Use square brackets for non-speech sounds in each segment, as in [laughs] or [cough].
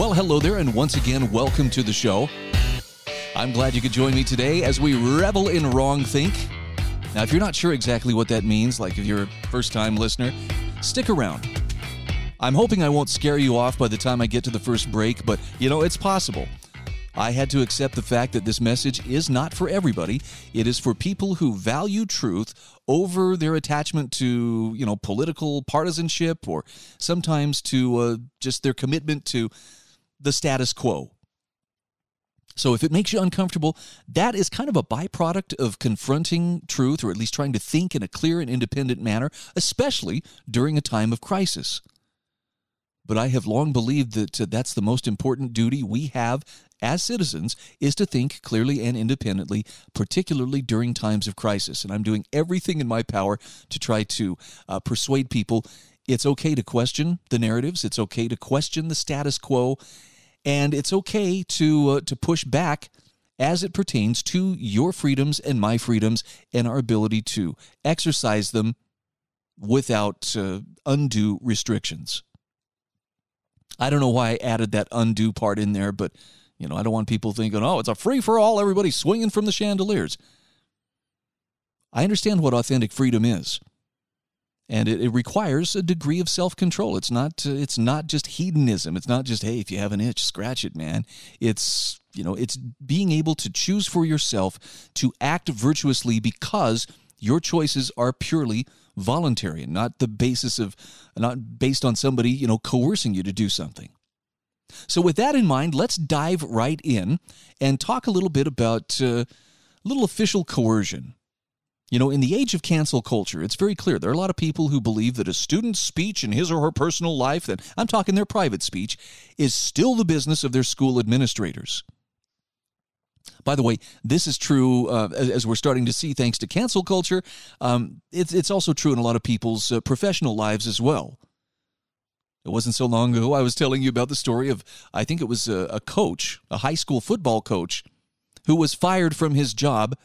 Well, hello there, and once again, welcome to the show. I'm glad you could join me today as we revel in wrong think. Now, if you're not sure exactly what that means, like if you're a first time listener, stick around. I'm hoping I won't scare you off by the time I get to the first break, but you know, it's possible. I had to accept the fact that this message is not for everybody. It is for people who value truth over their attachment to, you know, political partisanship or sometimes to uh, just their commitment to the status quo. So if it makes you uncomfortable, that is kind of a byproduct of confronting truth or at least trying to think in a clear and independent manner, especially during a time of crisis but I have long believed that uh, that's the most important duty we have as citizens is to think clearly and independently, particularly during times of crisis. And I'm doing everything in my power to try to uh, persuade people it's okay to question the narratives, it's okay to question the status quo, and it's okay to uh, to push back as it pertains to your freedoms and my freedoms and our ability to exercise them without uh, undue restrictions. I don't know why I added that undue part in there, but you know, I don't want people thinking, oh, it's a free for all, everybody swinging from the chandeliers. I understand what authentic freedom is. And it, it requires a degree of self-control. It's not uh, it's not just hedonism. It's not just hey, if you have an itch, scratch it, man. It's you know, it's being able to choose for yourself to act virtuously because your choices are purely voluntary and not the basis of not based on somebody, you know, coercing you to do something. So with that in mind, let's dive right in and talk a little bit about uh, little official coercion. You know, in the age of cancel culture, it's very clear there are a lot of people who believe that a student's speech in his or her personal life, that I'm talking their private speech, is still the business of their school administrators. By the way, this is true uh, as, we're starting to see thanks to cancel culture. Um, it's, it's also true in a lot of people's uh, professional lives as well. It wasn't so long ago I was telling you about the story of, I think it was a, a coach, a high school football coach, who was fired from his job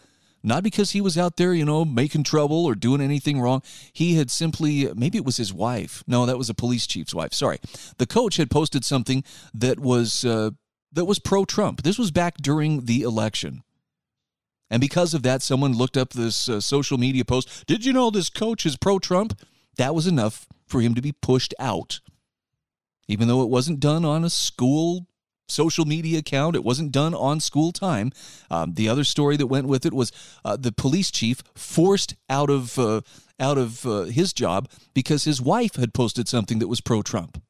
not because he was out there, you know, making trouble or doing anything wrong. He had simply, maybe it was his wife. No, that was a police chief's wife. Sorry. The coach had posted something that was uh, that was pro Trump. This was back during the election. And because of that, someone looked up this uh, social media post. Did you know this coach is pro Trump? That was enough for him to be pushed out. Even though it wasn't done on a school social media account, it wasn't done on school time. Um, the other story that went with it was uh, the police chief forced out of uh, out of uh, his job because his wife had posted something that was pro Trump.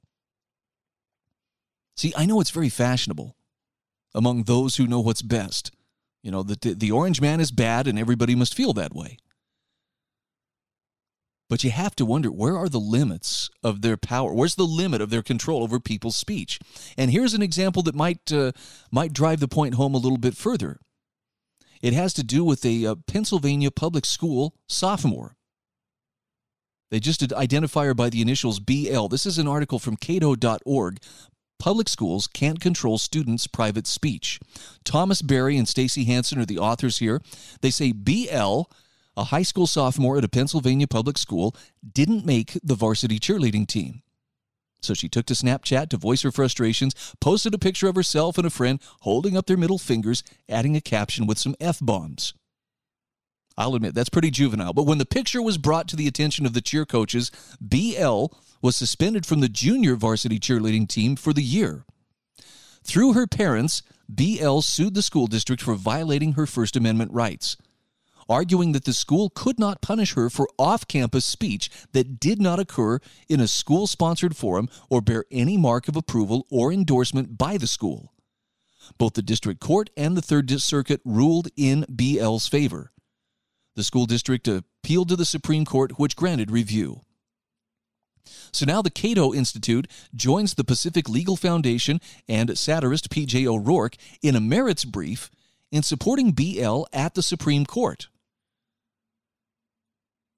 See, I know it's very fashionable among those who know what's best. You know, the, the orange man is bad and everybody must feel that way. But you have to wonder where are the limits of their power? Where's the limit of their control over people's speech? And here's an example that might uh, might drive the point home a little bit further. It has to do with a uh, Pennsylvania public school sophomore. They just identify her by the initials BL. This is an article from cato.org Public schools can't control students' private speech. Thomas Berry and Stacy Hansen are the authors here. They say BL, a high school sophomore at a Pennsylvania public school, didn't make the varsity cheerleading team. So she took to Snapchat to voice her frustrations, posted a picture of herself and a friend holding up their middle fingers, adding a caption with some F bombs. I'll admit that's pretty juvenile, but when the picture was brought to the attention of the cheer coaches, BL was suspended from the junior varsity cheerleading team for the year. Through her parents, BL sued the school district for violating her First Amendment rights, arguing that the school could not punish her for off campus speech that did not occur in a school sponsored forum or bear any mark of approval or endorsement by the school. Both the district court and the Third Circuit ruled in BL's favor. The school district appealed to the Supreme Court, which granted review. So now the Cato Institute joins the Pacific Legal Foundation and satirist P.J. O'Rourke in a merits brief in supporting BL at the Supreme Court.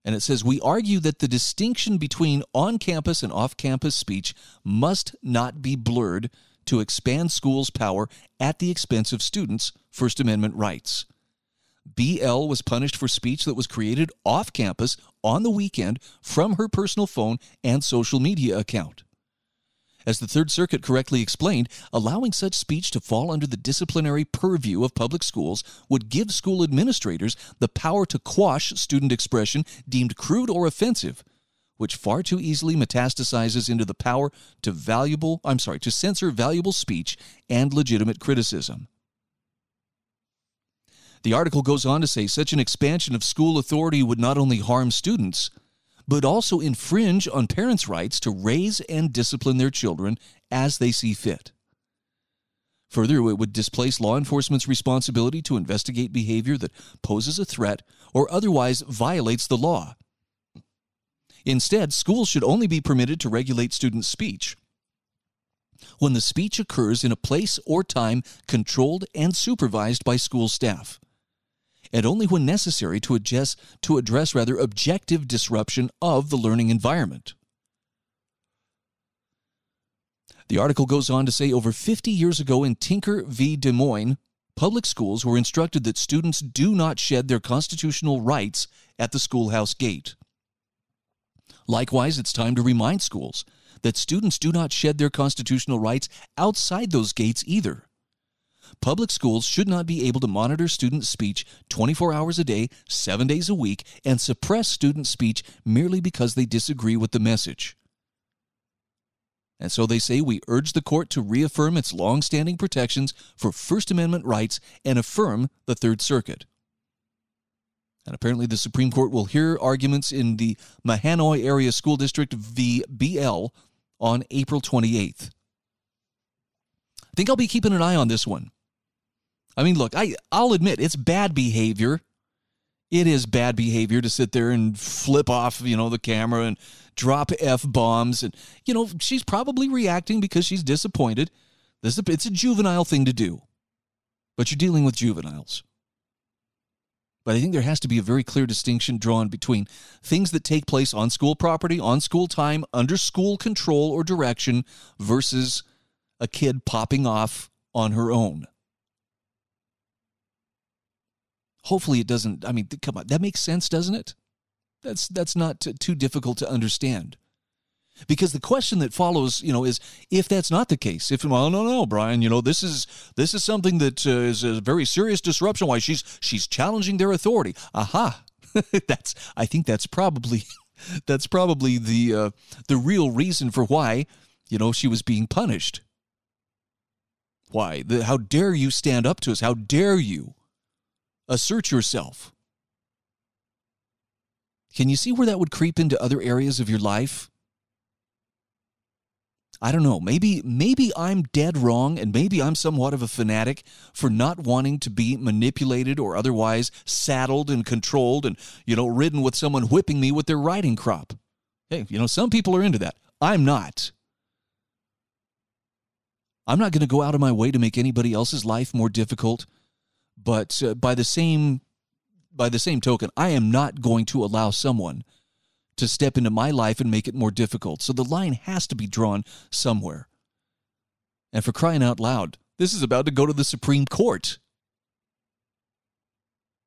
And it says, We argue that the distinction between on campus and off campus speech must not be blurred to expand schools' power at the expense of students' First Amendment rights. BL was punished for speech that was created off campus on the weekend from her personal phone and social media account. As the Third Circuit correctly explained, allowing such speech to fall under the disciplinary purview of public schools would give school administrators the power to quash student expression deemed crude or offensive, which far too easily metastasizes into the power to valuable, I'm sorry, to censor valuable speech and legitimate criticism. The article goes on to say such an expansion of school authority would not only harm students, but also infringe on parents' rights to raise and discipline their children as they see fit. Further, it would displace law enforcement's responsibility to investigate behavior that poses a threat or otherwise violates the law. Instead, schools should only be permitted to regulate student speech when the speech occurs in a place or time controlled and supervised by school staff and only when necessary to address, to address rather objective disruption of the learning environment. The article goes on to say over 50 years ago in Tinker v. Des Moines, public schools were instructed that students do not shed their constitutional rights at the schoolhouse gate. Likewise, it's time to remind schools that students do not shed their constitutional rights outside those gates either. Public schools should not be able to monitor student speech 24 hours a day, seven days a week, and suppress student speech merely because they disagree with the message. And so they say we urge the court to reaffirm its long-standing protections for First Amendment rights and affirm the Third Circuit. And apparently, the Supreme Court will hear arguments in the Mahanoy Area School District v. BL on April 28th. I think I'll be keeping an eye on this one. I mean, look, I I'll admit it's bad behavior. It is bad behavior to sit there and flip off, you know, the camera and drop f bombs, and you know she's probably reacting because she's disappointed. This it's a juvenile thing to do, but you're dealing with juveniles. But I think there has to be a very clear distinction drawn between things that take place on school property, on school time, under school control or direction, versus a kid popping off on her own. Hopefully it doesn't i mean come on that makes sense doesn't it? That's that's not t- too difficult to understand. Because the question that follows you know is if that's not the case if well no no brian you know this is this is something that uh, is a very serious disruption why she's she's challenging their authority. Aha! [laughs] That's i think that's probably [laughs] that's probably the uh, the real reason for why you know she was being punished. Why? The, how dare you stand up to us? How dare you assert yourself. Can you see where that would creep into other areas of your life? I don't know. Maybe maybe I'm dead wrong and maybe I'm somewhat of a fanatic for not wanting to be manipulated or otherwise saddled and controlled and you know ridden with someone whipping me with their riding crop. Hey, you know some people are into that. I'm not. I'm not going to go out of my way to make anybody else's life more difficult but uh, by the same by the same token, I am not going to allow someone to step into my life and make it more difficult. So the line has to be drawn somewhere. And for crying out loud, this is about to go to the Supreme Court.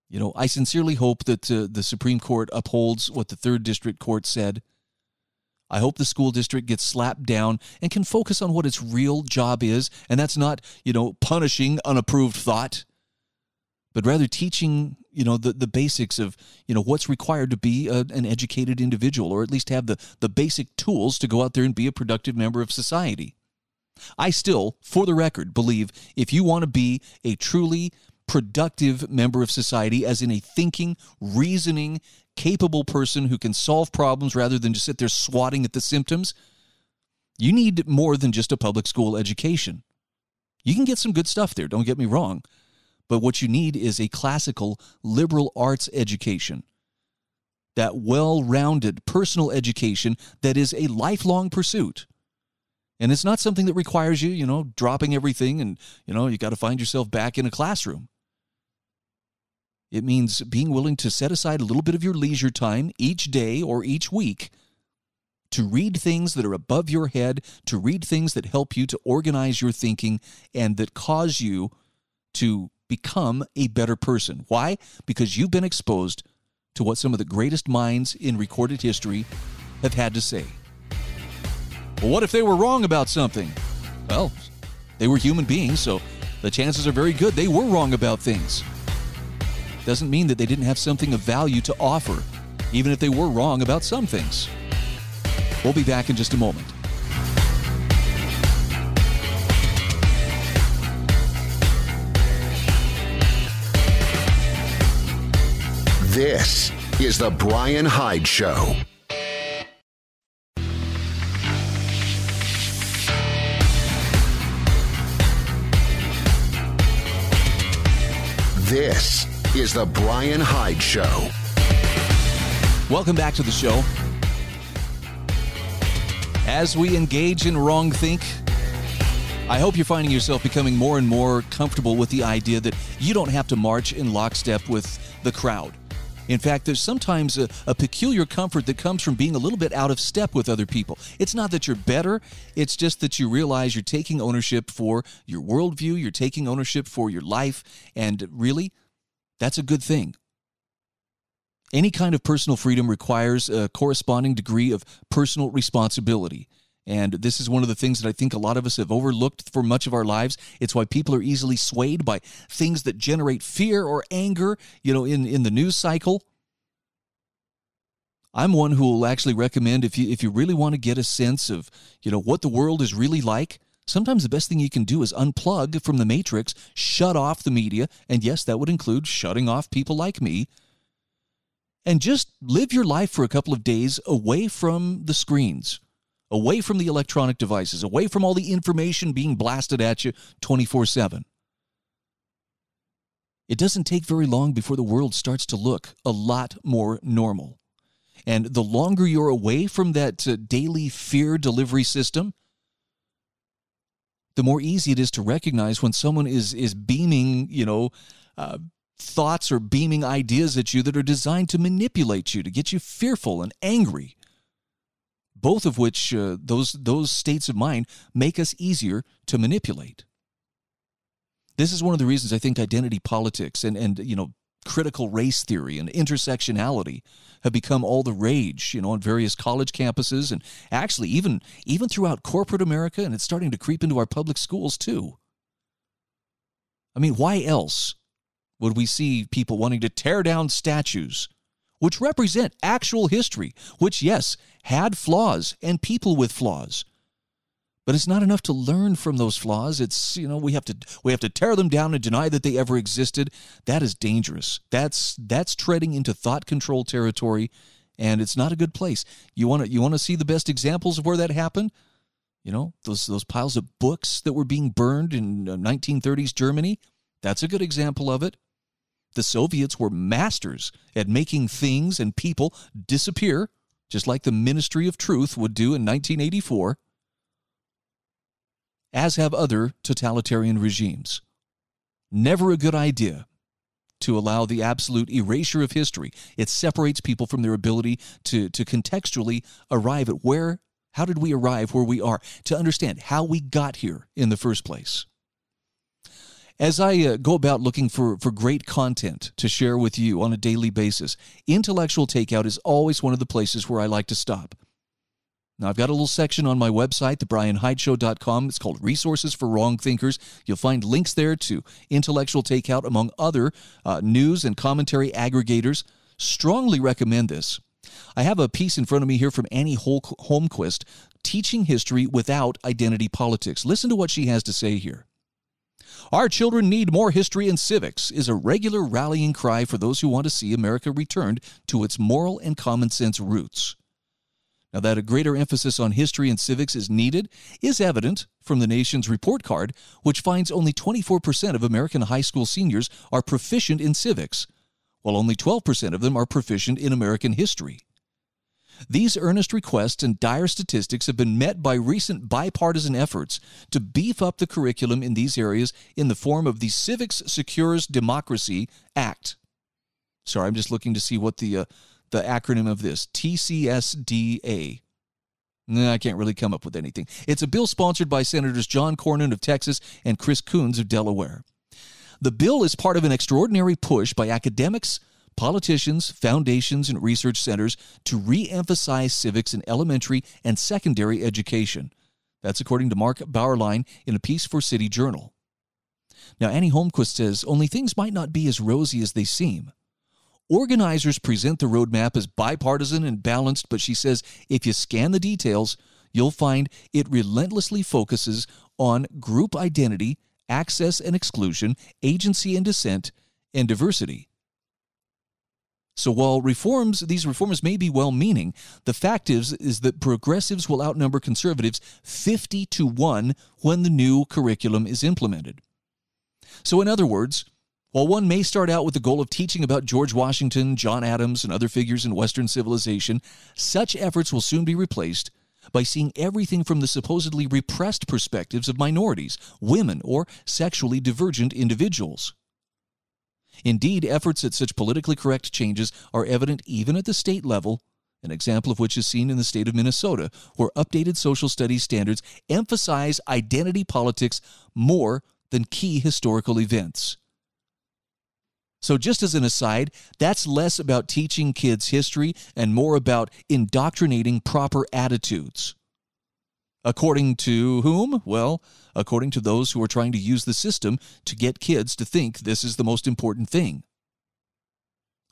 You know, I sincerely hope that uh, the Supreme Court upholds what the third district court said. I hope the school district gets slapped down and can focus on what its real job is, and that's not, you know, punishing unapproved thought but rather teaching you know the, the basics of you know what's required to be a, an educated individual or at least have the, the basic tools to go out there and be a productive member of society. I still for the record believe if you want to be a truly productive member of society as in a thinking reasoning capable person who can solve problems rather than just sit there swatting at the symptoms you need more than just a public school education. You can get some good stuff there don't get me wrong but what you need is a classical liberal arts education. that well rounded personal education that is a lifelong pursuit. And it's not something that requires you, you know, dropping everything and, you know, you got to find yourself back in a classroom. It means being willing to set aside a little bit of your leisure time each day or each week to read things that are above your head, to read things that help you to organize your thinking and that cause you to become a better person. Why? Because you've been exposed to what some of the greatest minds in recorded history have had to say. Well, what if they were wrong about something? Well, they were human beings, so the chances are very good they were wrong about things. Doesn't mean that they didn't have something of value to offer, even if they were wrong about some things. We'll be back in just a moment. This is The Brian Hyde Show. This is The Brian Hyde Show. Welcome back to the show. As we engage in wrong think, I hope you're finding yourself becoming more and more comfortable with the idea that you don't have to march in lockstep with the crowd. In fact, there's sometimes a, a, peculiar comfort that comes from being a little bit out of step with other people. It's not that you're better, it's just that you realize you're taking ownership for your worldview, you're taking ownership for your life, and really, that's a good thing. Any kind of personal freedom requires a corresponding degree of personal responsibility. And this is one of the things that I think a lot of us have overlooked for much of our lives. It's why people are easily swayed by things that generate fear or anger, you know, in, in the news cycle. I'm one who will actually recommend if you if you really want to get a sense of, you know, what the world is really like, sometimes the best thing you can do is unplug from the matrix, shut off the media, and yes, that would include shutting off people like me. And just live your life for a couple of days away from the screens away from the electronic devices, away from all the information being blasted at you 24 7. It doesn't take very long before the world starts to look a lot more normal. And the longer you're away from that uh, daily fear delivery system, the more easy it is to recognize when someone is is beaming, you know, uh, thoughts or beaming ideas at you that are designed to manipulate you, to get you fearful and angry both of which uh, those those states of mind make us easier to manipulate. This is one of the reasons I think identity politics and and you know critical race theory and intersectionality have become all the rage, you know, on various college campuses and actually even even throughout corporate America and it's starting to creep into our public schools too. I mean, why else would we see people wanting to tear down statues which represent actual history, which, yes, had flaws and people with flaws. But it's not enough to learn from those flaws. It's, you know, we have to we have to tear them down and deny that they ever existed. That is dangerous. That's that's treading into thought control territory and it's not a good place. You want to you want to see the best examples of where that happened? You know, those those piles of books that were being burned in 1930s uh, Germany. That's a good example of it. The Soviets were masters at making things and people disappear, just like the Ministry of Truth would do in 1984, as have other totalitarian regimes. Never a good idea to allow the absolute erasure of history. It separates people from their ability to, to contextually arrive at where, how did we arrive where we are, to understand how we got here in the first place. As I uh, go about looking for, for great content to share with you on a daily basis, Intellectual Takeout is always one of the places where I like to stop. Now, I've got a little section on my website, thebrianhydeshow.com. It's called Resources for Wrong Thinkers. You'll find links there to Intellectual Takeout, among other uh, news and commentary aggregators. Strongly recommend this. I have a piece in front of me here from Annie Holmquist, Teaching History Without Identity Politics. Listen to what she has to say here. Our children need more history and civics is a regular rallying cry for those who want to see America returned to its moral and common sense roots. Now, that a greater emphasis on history and civics is needed is evident from the nation's report card, which finds only 24% of American high school seniors are proficient in civics, while only 12% of them are proficient in American history. These earnest requests and dire statistics have been met by recent bipartisan efforts to beef up the curriculum in these areas in the form of the Civics Secures Democracy Act. Sorry, I'm just looking to see what the uh, the acronym of this TCSDA. I can't really come up with anything. It's a bill sponsored by Senators John Cornyn of Texas and Chris Coons of Delaware. The bill is part of an extraordinary push by academics, politicians, foundations, and research centers to re emphasize civics in elementary and secondary education. That's according to Mark Bauerlein in a piece for City Journal. Now, Annie Holmquist says only things might not be as rosy as they seem. Organizers present the roadmap as bipartisan and balanced, but she says if you scan the details, you'll find it relentlessly focuses on group identity, access and exclusion, agency and dissent, and diversity. So while reforms, these reforms may be well meaning, the fact is, is that progressives will outnumber conservatives 50 to 1 when the new curriculum is implemented. So, in other words, while one may start out with the goal of teaching about George Washington, John Adams, and other figures in Western civilization, such efforts will soon be replaced by seeing everything from the supposedly repressed perspectives of minorities, women, or sexually divergent individuals. Indeed, efforts at such politically correct changes are evident even at the state level, an example of which is seen in the state of Minnesota, where updated social studies standards emphasize identity politics more than key historical events. So, just as an aside, that's less about teaching kids history and more about indoctrinating proper attitudes. According to whom? Well, according to those who are trying to use the system to get kids to think this is the most important thing.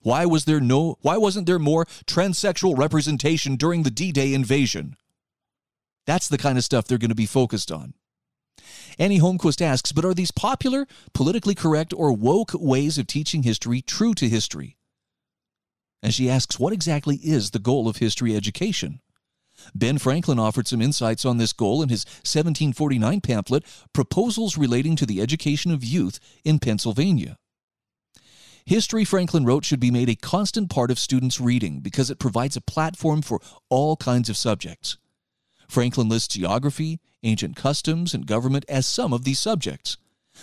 Why was there no why wasn't there more transsexual representation during the D-Day invasion? That's the kind of stuff they're going to be focused on. Annie Holmquist asks, but are these popular, politically correct, or woke ways of teaching history true to history? And she asks, what exactly is the goal of history education? Ben Franklin offered some insights on this goal in his 1749 pamphlet, Proposals Relating to the Education of Youth in Pennsylvania. History, Franklin wrote, should be made a constant part of students' reading because it provides a platform for all kinds of subjects. Franklin lists geography, ancient customs, and government as some of these subjects.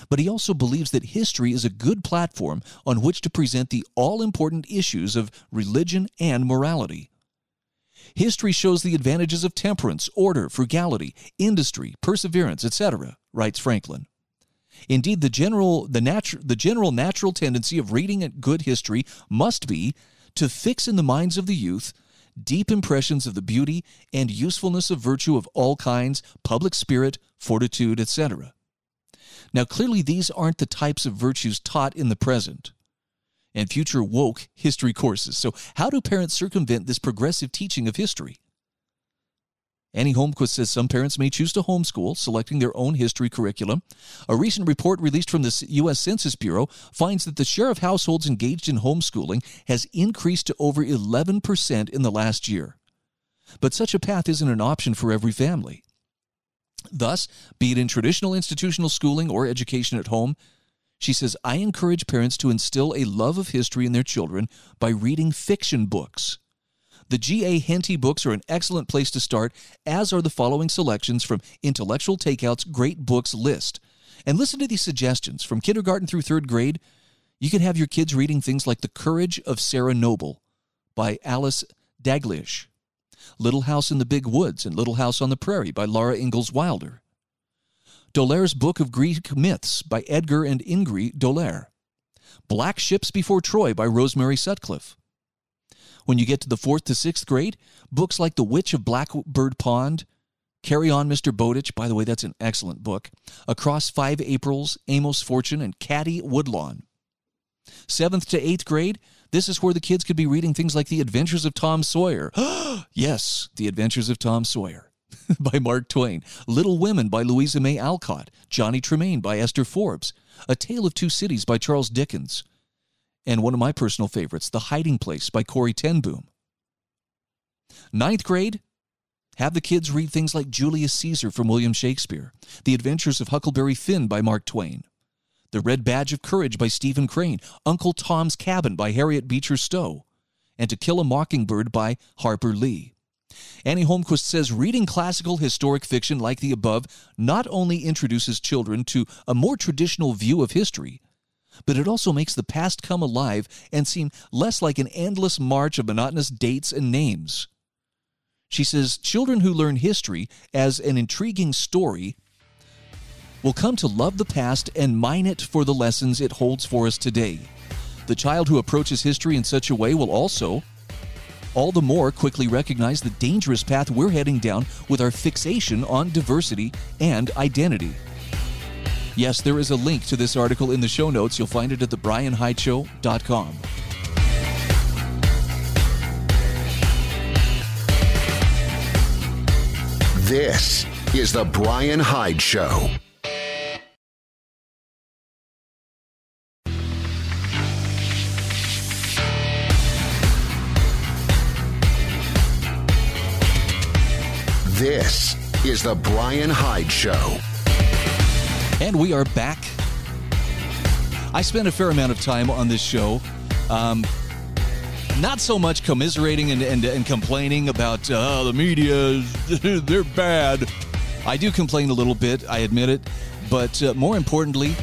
But he also believes that history is a good platform on which to present the all important issues of religion and morality. History shows the advantages of temperance, order, frugality, industry, perseverance, etc., writes Franklin. Indeed, the general, the, natu- the general natural tendency of reading a good history must be to fix in the minds of the youth deep impressions of the beauty and usefulness of virtue of all kinds, public spirit, fortitude, etc. Now, clearly, these aren't the types of virtues taught in the present and future woke history courses. So, how do parents circumvent this progressive teaching of history? Annie Holmquist says some parents may choose to homeschool, selecting their own history curriculum. A recent report released from the U.S. Census Bureau finds that the share of households engaged in homeschooling has increased to over 11% in the last year. But such a path isn't an option for every family. Thus, be it in traditional institutional schooling or education at home, she says, I encourage parents to instill a love of history in their children by reading fiction books. The G.A. Henty books are an excellent place to start, as are the following selections from Intellectual Takeout's Great Books list. And listen to these suggestions from kindergarten through third grade. You can have your kids reading things like The Courage of Sarah Noble by Alice Daglish, Little House in the Big Woods and Little House on the Prairie by Laura Ingalls Wilder, D'Aulaire's Book of Greek Myths by Edgar and Ingrid D'Aulaire. Black Ships Before Troy by Rosemary Sutcliff. When you get to the fourth to sixth grade, books like The Witch of Blackbird Pond, Carry On, Mr. Bowditch, by the way, that's an excellent book, Across Five Aprils, Amos Fortune, and Caddie Woodlawn. Seventh to eighth grade, this is where the kids could be reading things like The Adventures of Tom Sawyer. [gasps] yes, The Adventures of Tom Sawyer. [laughs] by Mark Twain, Little Women by Louisa May Alcott, Johnny Tremain by Esther Forbes, A Tale of Two Cities by Charles Dickens, and one of my personal favorites, The Hiding Place by Corrie ten Boom. Ninth grade, have the kids read things like Julius Caesar from William Shakespeare, The Adventures of Huckleberry Finn by Mark Twain, The Red Badge of Courage by Stephen Crane, Uncle Tom's Cabin by Harriet Beecher Stowe, and To Kill a Mockingbird by Harper Lee. Annie Holmquist says reading classical historic fiction like the above not only introduces children to a more traditional view of history, but it also makes the past come alive and seem less like an endless march of monotonous dates and names. She says children who learn history as an intriguing story will come to love the past and mine it for the lessons it holds for us today. The child who approaches history in such a way will also, all the more, quickly recognize the dangerous path we're heading down with our fixation on diversity and identity. Yes, there is a link to this article in the show notes. You'll find it at thebrianhydeshow.com. This is The Brian Hyde Show. This is The Brian Hyde Show. And we are back. I spent a fair amount of time on this show. Um, not so much commiserating and, and, and complaining about uh, the media, [laughs] they're bad. I do complain a little bit, I admit it. But uh, more importantly,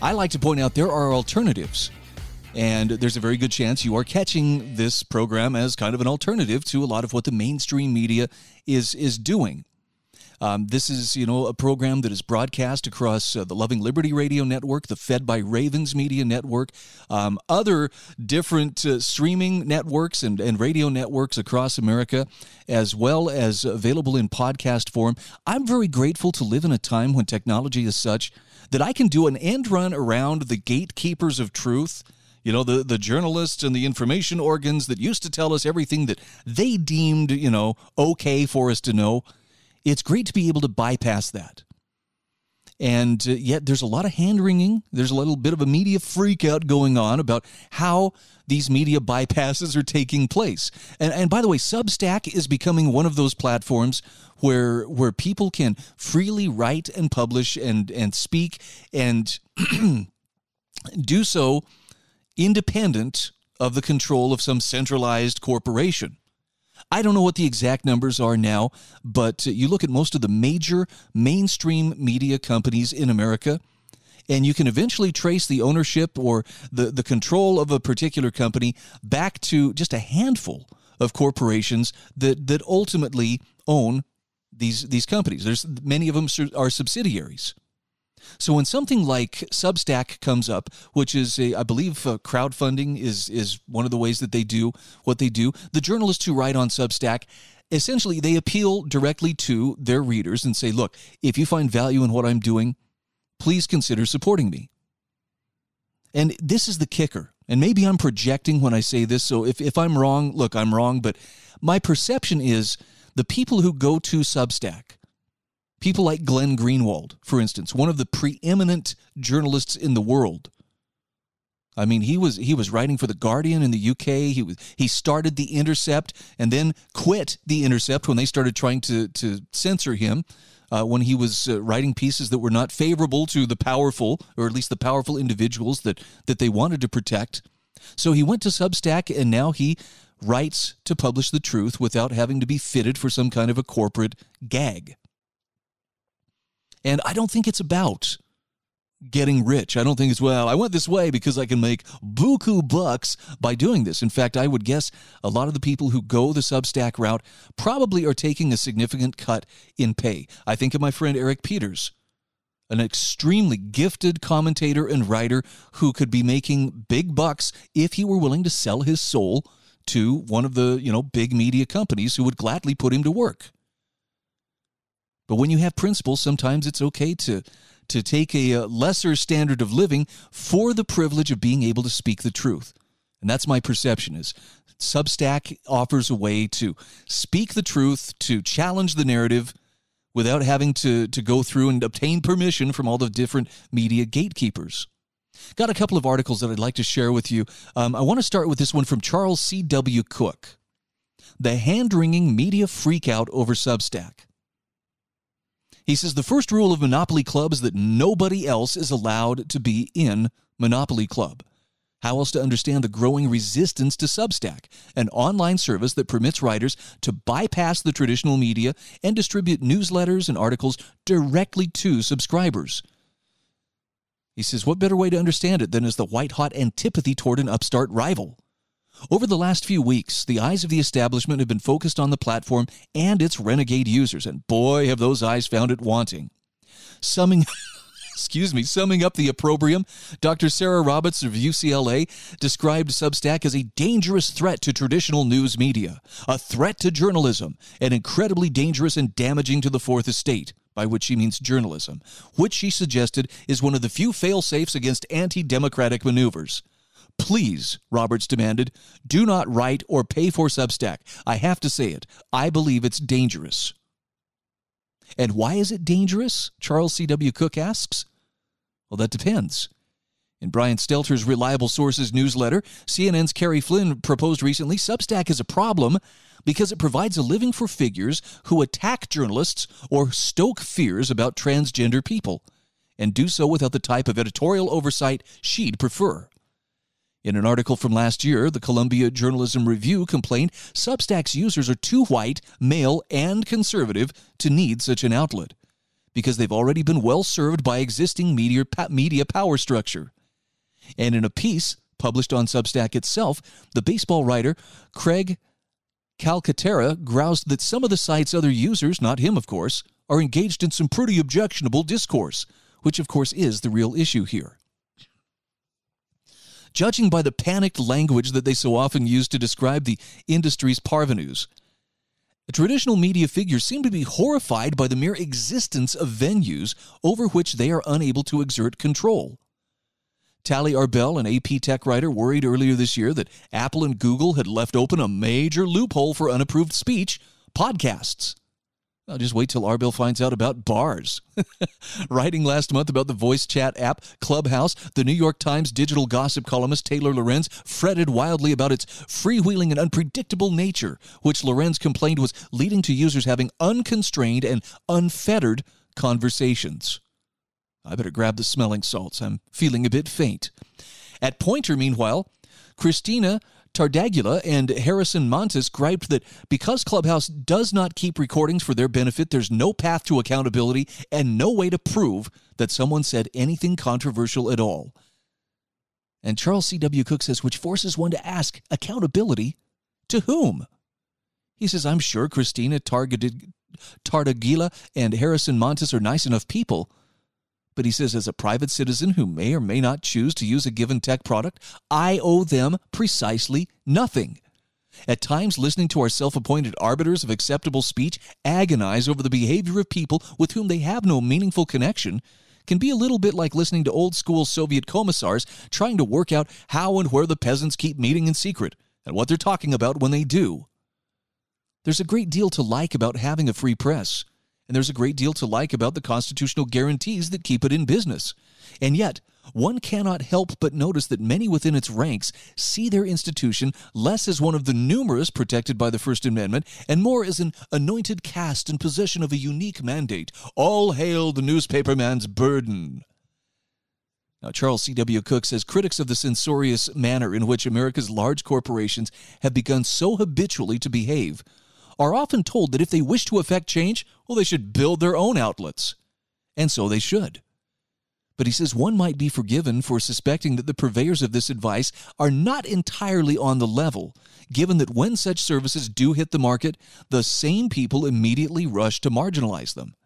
I like to point out there are alternatives. And there's a very good chance you are catching this program as kind of an alternative to a lot of what the mainstream media is is doing. Um, this is, you know, a program that is broadcast across uh, the Loving Liberty Radio Network, the Fed by Ravens Media Network, um, other different uh, streaming networks and, and radio networks across America, as well as available in podcast form. I'm very grateful to live in a time when technology is such that I can do an end run around the gatekeepers of truth you know the the journalists and the information organs that used to tell us everything that they deemed you know okay for us to know it's great to be able to bypass that. And uh, yet, there's a lot of hand wringing. There's a little bit of a media freakout going on about how these media bypasses are taking place. And, and by the way, Substack is becoming one of those platforms where where people can freely write and publish and and speak and [clears throat] do so independent of the control of some centralized corporation. I don't know what the exact numbers are now, but uh, you look at most of the major mainstream media companies in America, and you can eventually trace the ownership or the, the control of a particular company back to just a handful of corporations that, that ultimately own these, these companies. There's many of them are subsidiaries. So when something like Substack comes up, which is a, I believe uh, crowdfunding is is one of the ways that they do what they do. The journalists who write on Substack essentially they appeal directly to their readers and say, "Look, if you find value in what I'm doing, please consider supporting me." And this is the kicker. And maybe I'm projecting when I say this, so if, if I'm wrong, look, I'm wrong, but my perception is the people who go to Substack People like Glenn Greenwald, for instance, one of the preeminent journalists in the world. I mean, he was he was writing for the Guardian in the UK. He was he started the Intercept and then quit the Intercept when they started trying to to censor him. Uh, when he was uh, writing pieces that were not favorable to the powerful, or at least the powerful individuals that that they wanted to protect. So he went to Substack, and now he writes to publish the truth without having to be fitted for some kind of a corporate gag. And I don't think it's about getting rich. I don't think it's, well, I went this way because I can make buku bucks by doing this. In fact, I would guess a lot of the people who go the Substack route probably are taking a significant cut in pay. I think of my friend Eric Peters, an extremely gifted commentator and writer who could be making big bucks if he were willing to sell his soul to one of the, you know, big media companies who would gladly put him to work. But when you have principles, sometimes it's okay to to take a uh, lesser standard of living for the privilege of being able to speak the truth. And that's my perception is Substack offers a way to speak the truth, to challenge the narrative without having to, to go through and obtain permission from all the different media gatekeepers. Got a couple of articles that I'd like to share with you. Um, I want to start with this one from Charles C.W. Cooke The Hand Wringing Media Freakout Over Substack. He says the first rule of Monopoly Club is that nobody else is allowed to be in Monopoly Club. How else to understand the growing resistance to Substack, an online service that permits writers to bypass the traditional media and distribute newsletters and articles directly to subscribers? He says, What better way to understand it than as the white hot antipathy toward an upstart rival? Over the last few weeks, the eyes of the establishment have been focused on the platform and its renegade users, and boy, have those eyes found it wanting. Summing. [laughs] excuse me, summing up the opprobrium, Dr. Sarah Roberts of UCLA described Substack as a dangerous threat to traditional news media, a threat to journalism, and incredibly dangerous and damaging to the fourth estate, by which she means journalism, which she suggested is one of the few fail safes against anti democratic maneuvers. Please, Roberts demanded, do not write or pay for Substack. I have to say it. I believe it's dangerous. And why is it dangerous? Charles C.W. Cooke asks. Well, that depends. In Brian Stelter's Reliable Sources newsletter, CNN's Kerry Flynn proposed recently Substack is a problem because it provides a living for figures who attack journalists or stoke fears about transgender people, and do so without the type of editorial oversight she'd prefer. In an article from last year, the Columbia Journalism Review complained Substack's users are too white, male, and conservative to need such an outlet because they've already been well served by existing media, media power structure. And in a piece published on Substack itself, the baseball writer Craig Calcaterra groused that some of the site's other users, not him of course, are engaged in some pretty objectionable discourse, which of course is the real issue here. Judging by the panicked language that they so often use to describe the industry's parvenus, traditional media figures seem to be horrified by the mere existence of venues over which they are unable to exert control. Tali Arbel, an AP Tech writer, worried earlier this year that Apple and Google had left open a major loophole for unapproved speech podcasts. I'll just wait till Arbel finds out about bars. [laughs] Writing last month about the voice chat app Clubhouse, the New York Times digital gossip columnist Taylor Lorenz fretted wildly about its freewheeling and unpredictable nature, which Lorenz complained was leading to users having unconstrained and unfettered conversations. I better grab the smelling salts. I'm feeling a bit faint. At Poynter, meanwhile, Cristina Tardáguila and Harrison Mantas griped that because Clubhouse does not keep recordings for their benefit, there's no path to accountability and no way to prove that someone said anything controversial at all. And Charles C.W. Cooke says, which forces one to ask accountability to whom? He says, I'm sure Cristina targeted Tardáguila and Harrison Mantas are nice enough people, but he says, as a private citizen who may or may not choose to use a given tech product, I owe them precisely nothing. At times, listening to our self appointed arbiters of acceptable speech agonize over the behavior of people with whom they have no meaningful connection can be a little bit like listening to old school Soviet commissars trying to work out how and where the peasants keep meeting in secret and what they're talking about when they do. There's a great deal to like about having a free press and there's a great deal to like about the constitutional guarantees that keep it in business. And yet, one cannot help but notice that many within its ranks see their institution less as one of the numerous protected by the First Amendment and more as an anointed caste in possession of a unique mandate. All hail the newspaperman's burden. Now, Charles C.W. Cooke says critics of the censorious manner in which America's large corporations have begun so habitually to behave are often told that if they wish to effect change, well, they should build their own outlets. And so they should. But he says one might be forgiven for suspecting that the purveyors of this advice are not entirely on the level, given that when such services do hit the market, the same people immediately rush to marginalize them.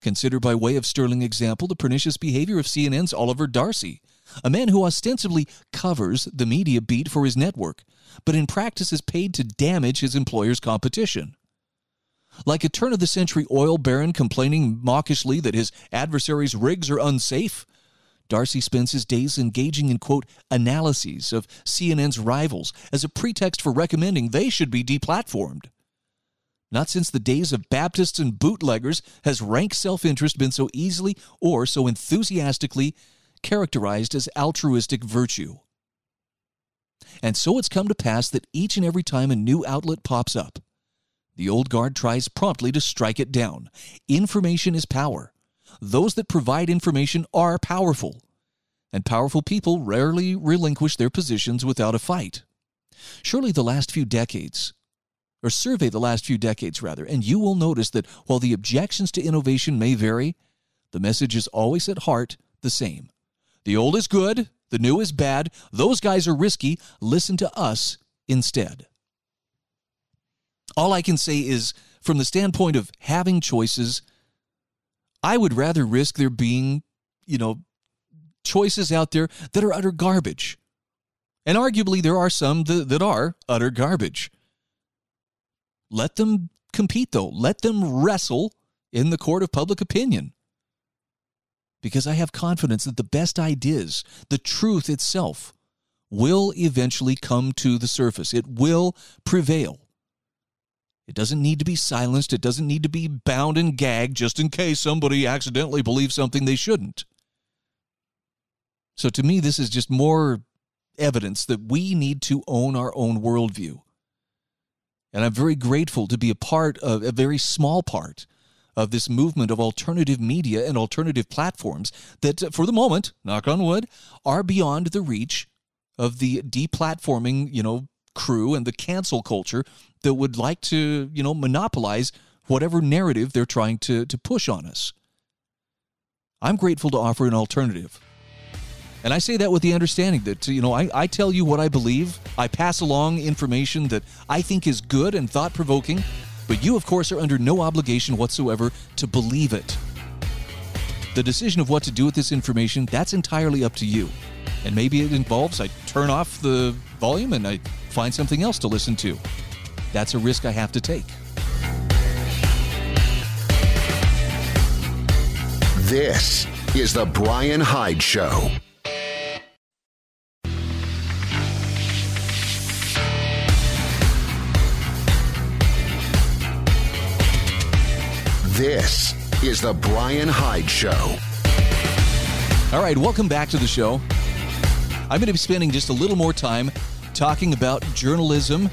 Consider by way of sterling example the pernicious behavior of CNN's Oliver Darcy, a man who ostensibly covers the media beat for his network, but in practice is paid to damage his employer's competition. Like a turn of the century oil baron complaining mawkishly that his adversary's rigs are unsafe, Darcy spends his days engaging in, quote, analyses of CNN's rivals as a pretext for recommending they should be deplatformed. Not since the days of Baptists and bootleggers has rank self interest been so easily or so enthusiastically characterized as altruistic virtue. And so it's come to pass that each and every time a new outlet pops up, The old guard tries promptly to strike it down. Information is power. Those that provide information are powerful, and powerful people rarely relinquish their positions without a fight. Surely the last few decades, or survey the last few decades rather, and you will notice that while the objections to innovation may vary, the message is always at heart the same. The old is good, the new is bad, those guys are risky, listen to us instead. All I can say is, from the standpoint of having choices, I would rather risk there being, you know, choices out there that are utter garbage. And arguably, there are some that, that are utter garbage. Let them compete, though. Let them wrestle in the court of public opinion. Because I have confidence that the best ideas, the truth itself, will eventually come to the surface. It will prevail. It doesn't need to be silenced. It doesn't need to be bound and gagged just in case somebody accidentally believes something they shouldn't. So to me, this is just more evidence that we need to own our own worldview. And I'm very grateful to be a part of a very small part of this movement of alternative media and alternative platforms that, for the moment, knock on wood, are beyond the reach of the deplatforming, you know, crew and the cancel culture that would like to, you know, monopolize whatever narrative they're trying to, to push on us. I'm grateful to offer an alternative. And I say that with the understanding that, you know, I, I tell you what I believe. I pass along information that I think is good and thought provoking, but you, of course, are under no obligation whatsoever to believe it. The decision of what to do with this information, that's entirely up to you. And maybe it involves I turn off the volume and I find something else to listen to. That's a risk I have to take. This is The Brian Hyde Show. This is The Brian Hyde Show. All right, welcome back to the show. I'm going to be spending just a little more time talking about journalism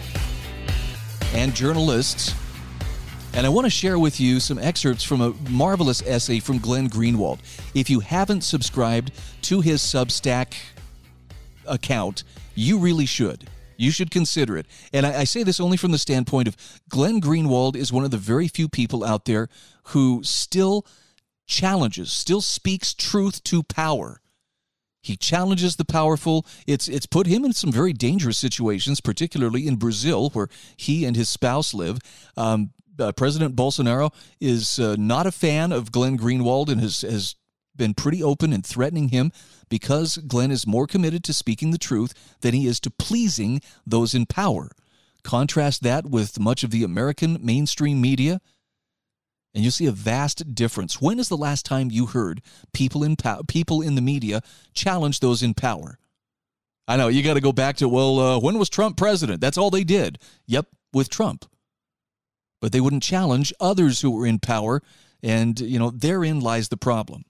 and journalists. And I want to share with you some excerpts from a marvelous essay from Glenn Greenwald. If you haven't subscribed to his Substack account, you really should. You should consider it. And I, I, say this only from the standpoint of Glenn Greenwald is one of the very few people out there who still challenges, still speaks truth to power. He challenges the powerful. It's it's put him in some very dangerous situations, particularly in Brazil, where he and his spouse live. Um, uh, President Bolsonaro is uh, not a fan of Glenn Greenwald and has has been pretty open in threatening him because Glenn is more committed to speaking the truth than he is to pleasing those in power. Contrast that with much of the American mainstream media, and you'll see a vast difference. When is the last time you heard people in po- people in the media challenge those in power? I know you got to go back to well, uh, when was Trump president? That's all they did. Yep, with Trump. But they wouldn't challenge others who were in power, and you know therein lies the problem.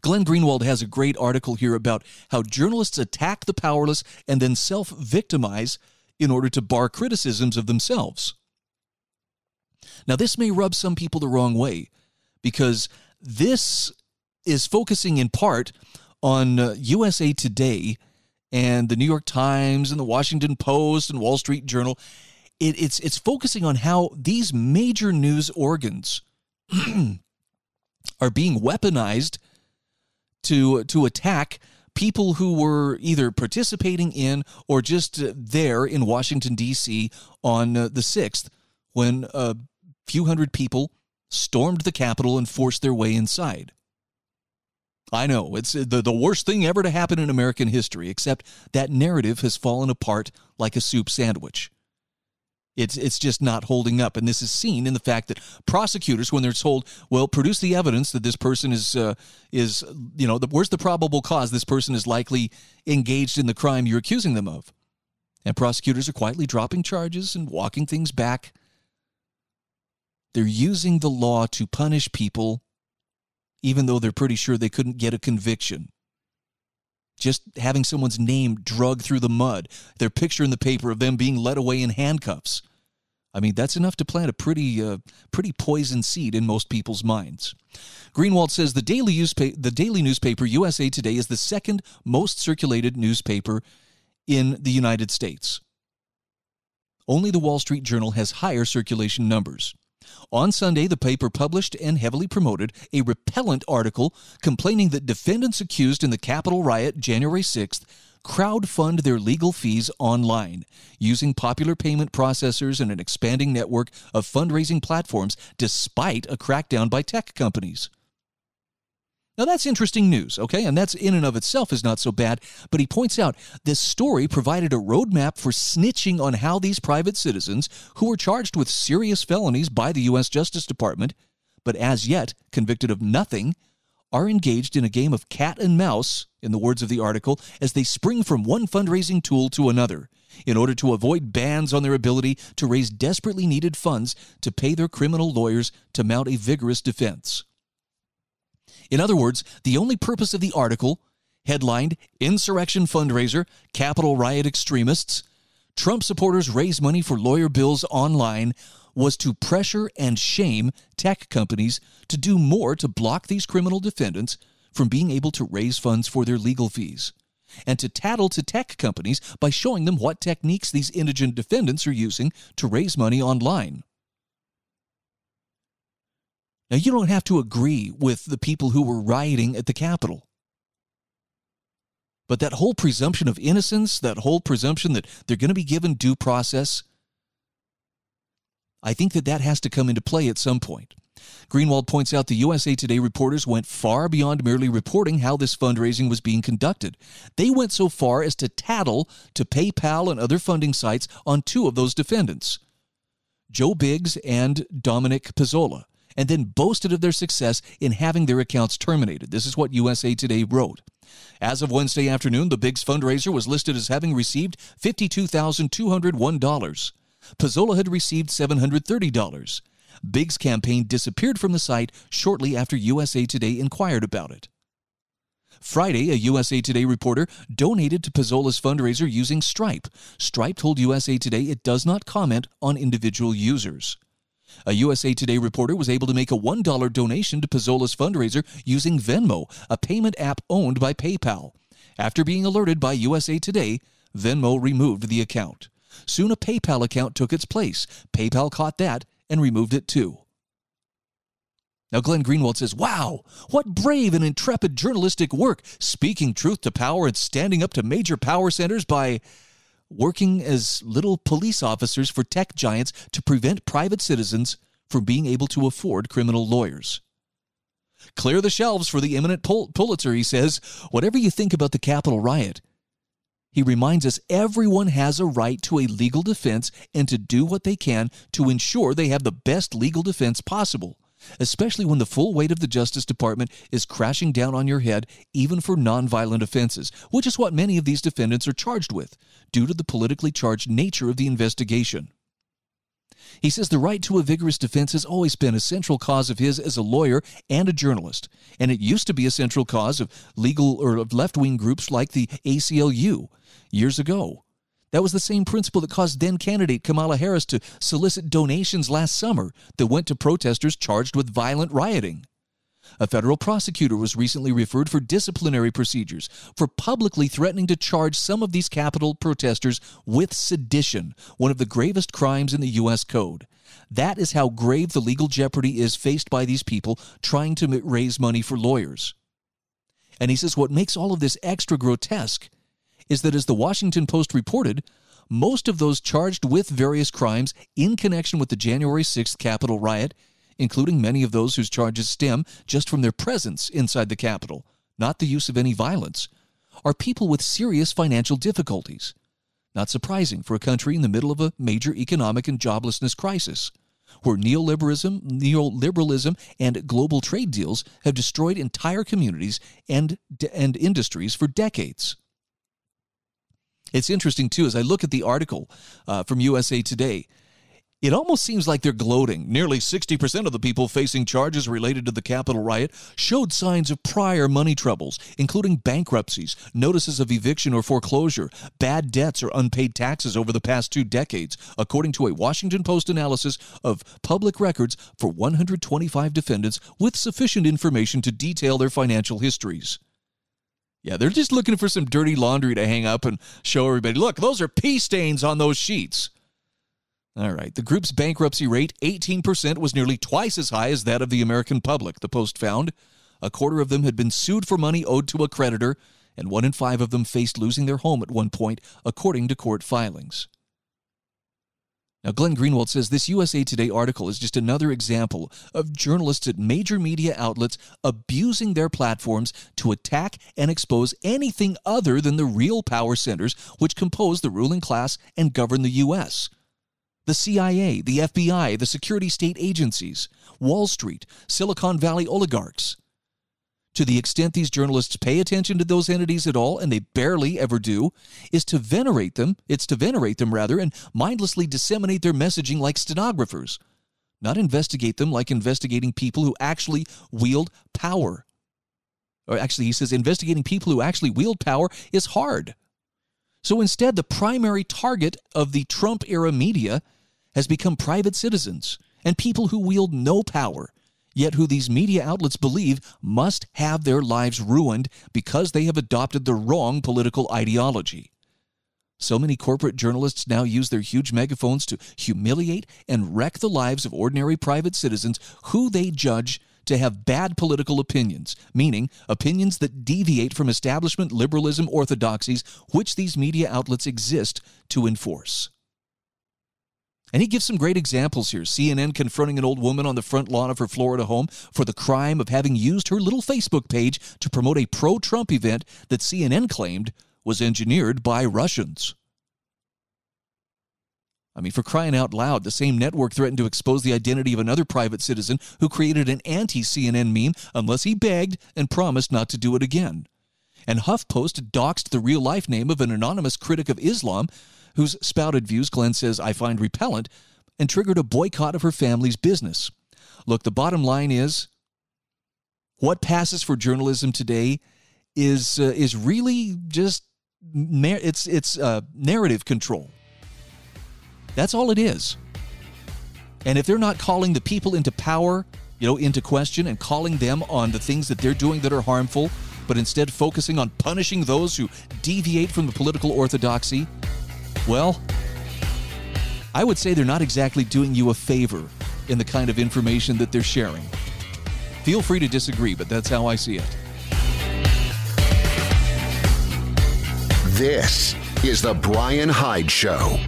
Glenn Greenwald has a great article here about how journalists attack the powerless and then self victimize in order to bar criticisms of themselves. Now, this may rub some people the wrong way because this is focusing in part on uh, USA Today and the New York Times and the Washington Post and Wall Street Journal. It, it's, it's focusing on how these major news organs [clears throat] are being weaponized to to attack people who were either participating in or just there in Washington D.C. on uh, the sixth when a few hundred people stormed the Capitol and forced their way inside. I know it's uh, the, the worst thing ever to happen in American history, except that narrative has fallen apart like a soup sandwich. It's it's just not holding up, and this is seen in the fact that prosecutors, when they're told, "Well, produce the evidence that this person is uh, is you know, the, where's the probable cause this person is likely engaged in the crime you're accusing them of," and prosecutors are quietly dropping charges and walking things back. They're using the law to punish people, even though they're pretty sure they couldn't get a conviction just having someone's name drugged through the mud, their picture in the paper of them being led away in handcuffs. I mean, that's enough to plant a pretty, uh, pretty poison seed in most people's minds. Greenwald says the daily, newspa- the daily newspaper USA Today is the second most circulated newspaper in the United States. Only the Wall Street Journal has higher circulation numbers. On Sunday, the paper published and heavily promoted a repellent article complaining that defendants accused in the Capitol riot January 6th crowdfund their legal fees online using popular payment processors and an expanding network of fundraising platforms despite a crackdown by tech companies. Now that's interesting news, okay? And that's in and of itself is not so bad, but he points out this story provided a roadmap for snitching on how these private citizens who were charged with serious felonies by the US Justice Department, but as yet convicted of nothing, are engaged in a game of cat and mouse, in the words of the article, as they spring from one fundraising tool to another in order to avoid bans on their ability to raise desperately needed funds to pay their criminal lawyers to mount a vigorous defense. In other words, the only purpose of the article, headlined Insurrection Fundraiser, Capitol Riot Extremists, Trump supporters raise money for lawyer bills online, was to pressure and shame tech companies to do more to block these criminal defendants from being able to raise funds for their legal fees, and to tattle to tech companies by showing them what techniques these indigent defendants are using to raise money online. Now, you don't have to agree with the people who were rioting at the Capitol. But that whole presumption of innocence, that whole presumption that they're going to be given due process, I think that that has to come into play at some point. Greenwald points out the USA Today reporters went far beyond merely reporting how this fundraising was being conducted. They went so far as to tattle to PayPal and other funding sites on two of those defendants, Joe Biggs and Dominic Pezzola and then boasted of their success in having their accounts terminated. This is what USA Today wrote. As of Wednesday afternoon, the Biggs fundraiser was listed as having received $52,201. Pezzola had received $730. Biggs' campaign disappeared from the site shortly after USA Today inquired about it. Friday, a USA Today reporter donated to Pezzola's fundraiser using Stripe. Stripe told USA Today it does not comment on individual users. A USA Today reporter was able to make a $1 donation to Pezzola's fundraiser using Venmo, a payment app owned by PayPal. After being alerted by USA Today, Venmo removed the account. Soon a PayPal account took its place. PayPal caught that and removed it too. Now, Glenn Greenwald says, Wow, what brave and intrepid journalistic work, speaking truth to power and standing up to major power centers by working as little police officers for tech giants to prevent private citizens from being able to afford criminal lawyers. Clear the shelves for the imminent Pul- Pulitzer, he says. Whatever you think about the Capitol riot, he reminds us everyone has a right to a legal defense and to do what they can to ensure they have the best legal defense possible especially when the full weight of the Justice Department is crashing down on your head, even for nonviolent offenses, which is what many of these defendants are charged with, due to the politically charged nature of the investigation. He says the right to a vigorous defense has always been a central cause of his as a lawyer and a journalist, and it used to be a central cause of legal or of left wing groups like the ACLU years ago. That was the same principle that caused then candidate Kamala Harris to solicit donations last summer that went to protesters charged with violent rioting. A federal prosecutor was recently referred for disciplinary procedures for publicly threatening to charge some of these Capitol protesters with sedition, one of the gravest crimes in the U.S. Code. That is how grave the legal jeopardy is faced by these people trying to raise money for lawyers. And he says what makes all of this extra grotesque is that, as the Washington Post reported, most of those charged with various crimes in connection with the January 6th Capitol riot, including many of those whose charges stem just from their presence inside the Capitol, not the use of any violence, are people with serious financial difficulties. Not surprising for a country in the middle of a major economic and joblessness crisis, where neoliberalism, neoliberalism and global trade deals have destroyed entire communities and, and industries for decades. It's interesting, too, as I look at the article uh, from USA Today, It almost seems like they're gloating. Nearly 60% of the people facing charges related to the Capitol riot showed signs of prior money troubles, including bankruptcies, notices of eviction or foreclosure, bad debts, or unpaid taxes over the past two decades, according to a Washington Post analysis of public records for 125 defendants with sufficient information to detail their financial histories. Yeah, they're just looking for some dirty laundry to hang up and show everybody look, those are pee stains on those sheets. All right. The group's bankruptcy rate, 18%, was nearly twice as high as that of the American public, the Post found. A quarter of them had been sued for money owed to a creditor, and one in five of them faced losing their home at one point, according to court filings. Now, Glenn Greenwald says this USA Today article is just another example of journalists at major media outlets abusing their platforms to attack and expose anything other than the real power centers which compose the ruling class and govern the U.S the CIA, the FBI, the security state agencies, Wall Street, Silicon Valley oligarchs. To the extent these journalists pay attention to those entities at all, and they barely ever do, is to venerate them, it's to venerate them rather, and mindlessly disseminate their messaging like stenographers, not investigate them like investigating people who actually wield power. Or actually, he says investigating people who actually wield power is hard. So instead, the primary target of the Trump era media has become private citizens and people who wield no power, yet who these media outlets believe must have their lives ruined because they have adopted the wrong political ideology. So many corporate journalists now use their huge megaphones to humiliate and wreck the lives of ordinary private citizens who they judge to have bad political opinions, meaning opinions that deviate from establishment liberalism orthodoxies which these media outlets exist to enforce. And he gives some great examples here. CNN confronting an old woman on the front lawn of her Florida home for the crime of having used her little Facebook page to promote a pro Trump event that CNN claimed was engineered by Russians. I mean, for crying out loud, the same network threatened to expose the identity of another private citizen who created an anti CNN meme unless he begged and promised not to do it again. And HuffPost doxed the real life name of an anonymous critic of Islam whose spouted views Glenn says I find repellent, and triggered a boycott of her family's business. Look, the bottom line is what passes for journalism today is uh, is really just it's it's uh, narrative control. That's all it is. And if they're not calling the people into power, you know, into question and calling them on the things that they're doing that are harmful, but instead focusing on punishing those who deviate from the political orthodoxy, well, I would say they're not exactly doing you a favor in the kind of information that they're sharing. Feel free to disagree, but that's how I see it. This is The Brian Hyde Show.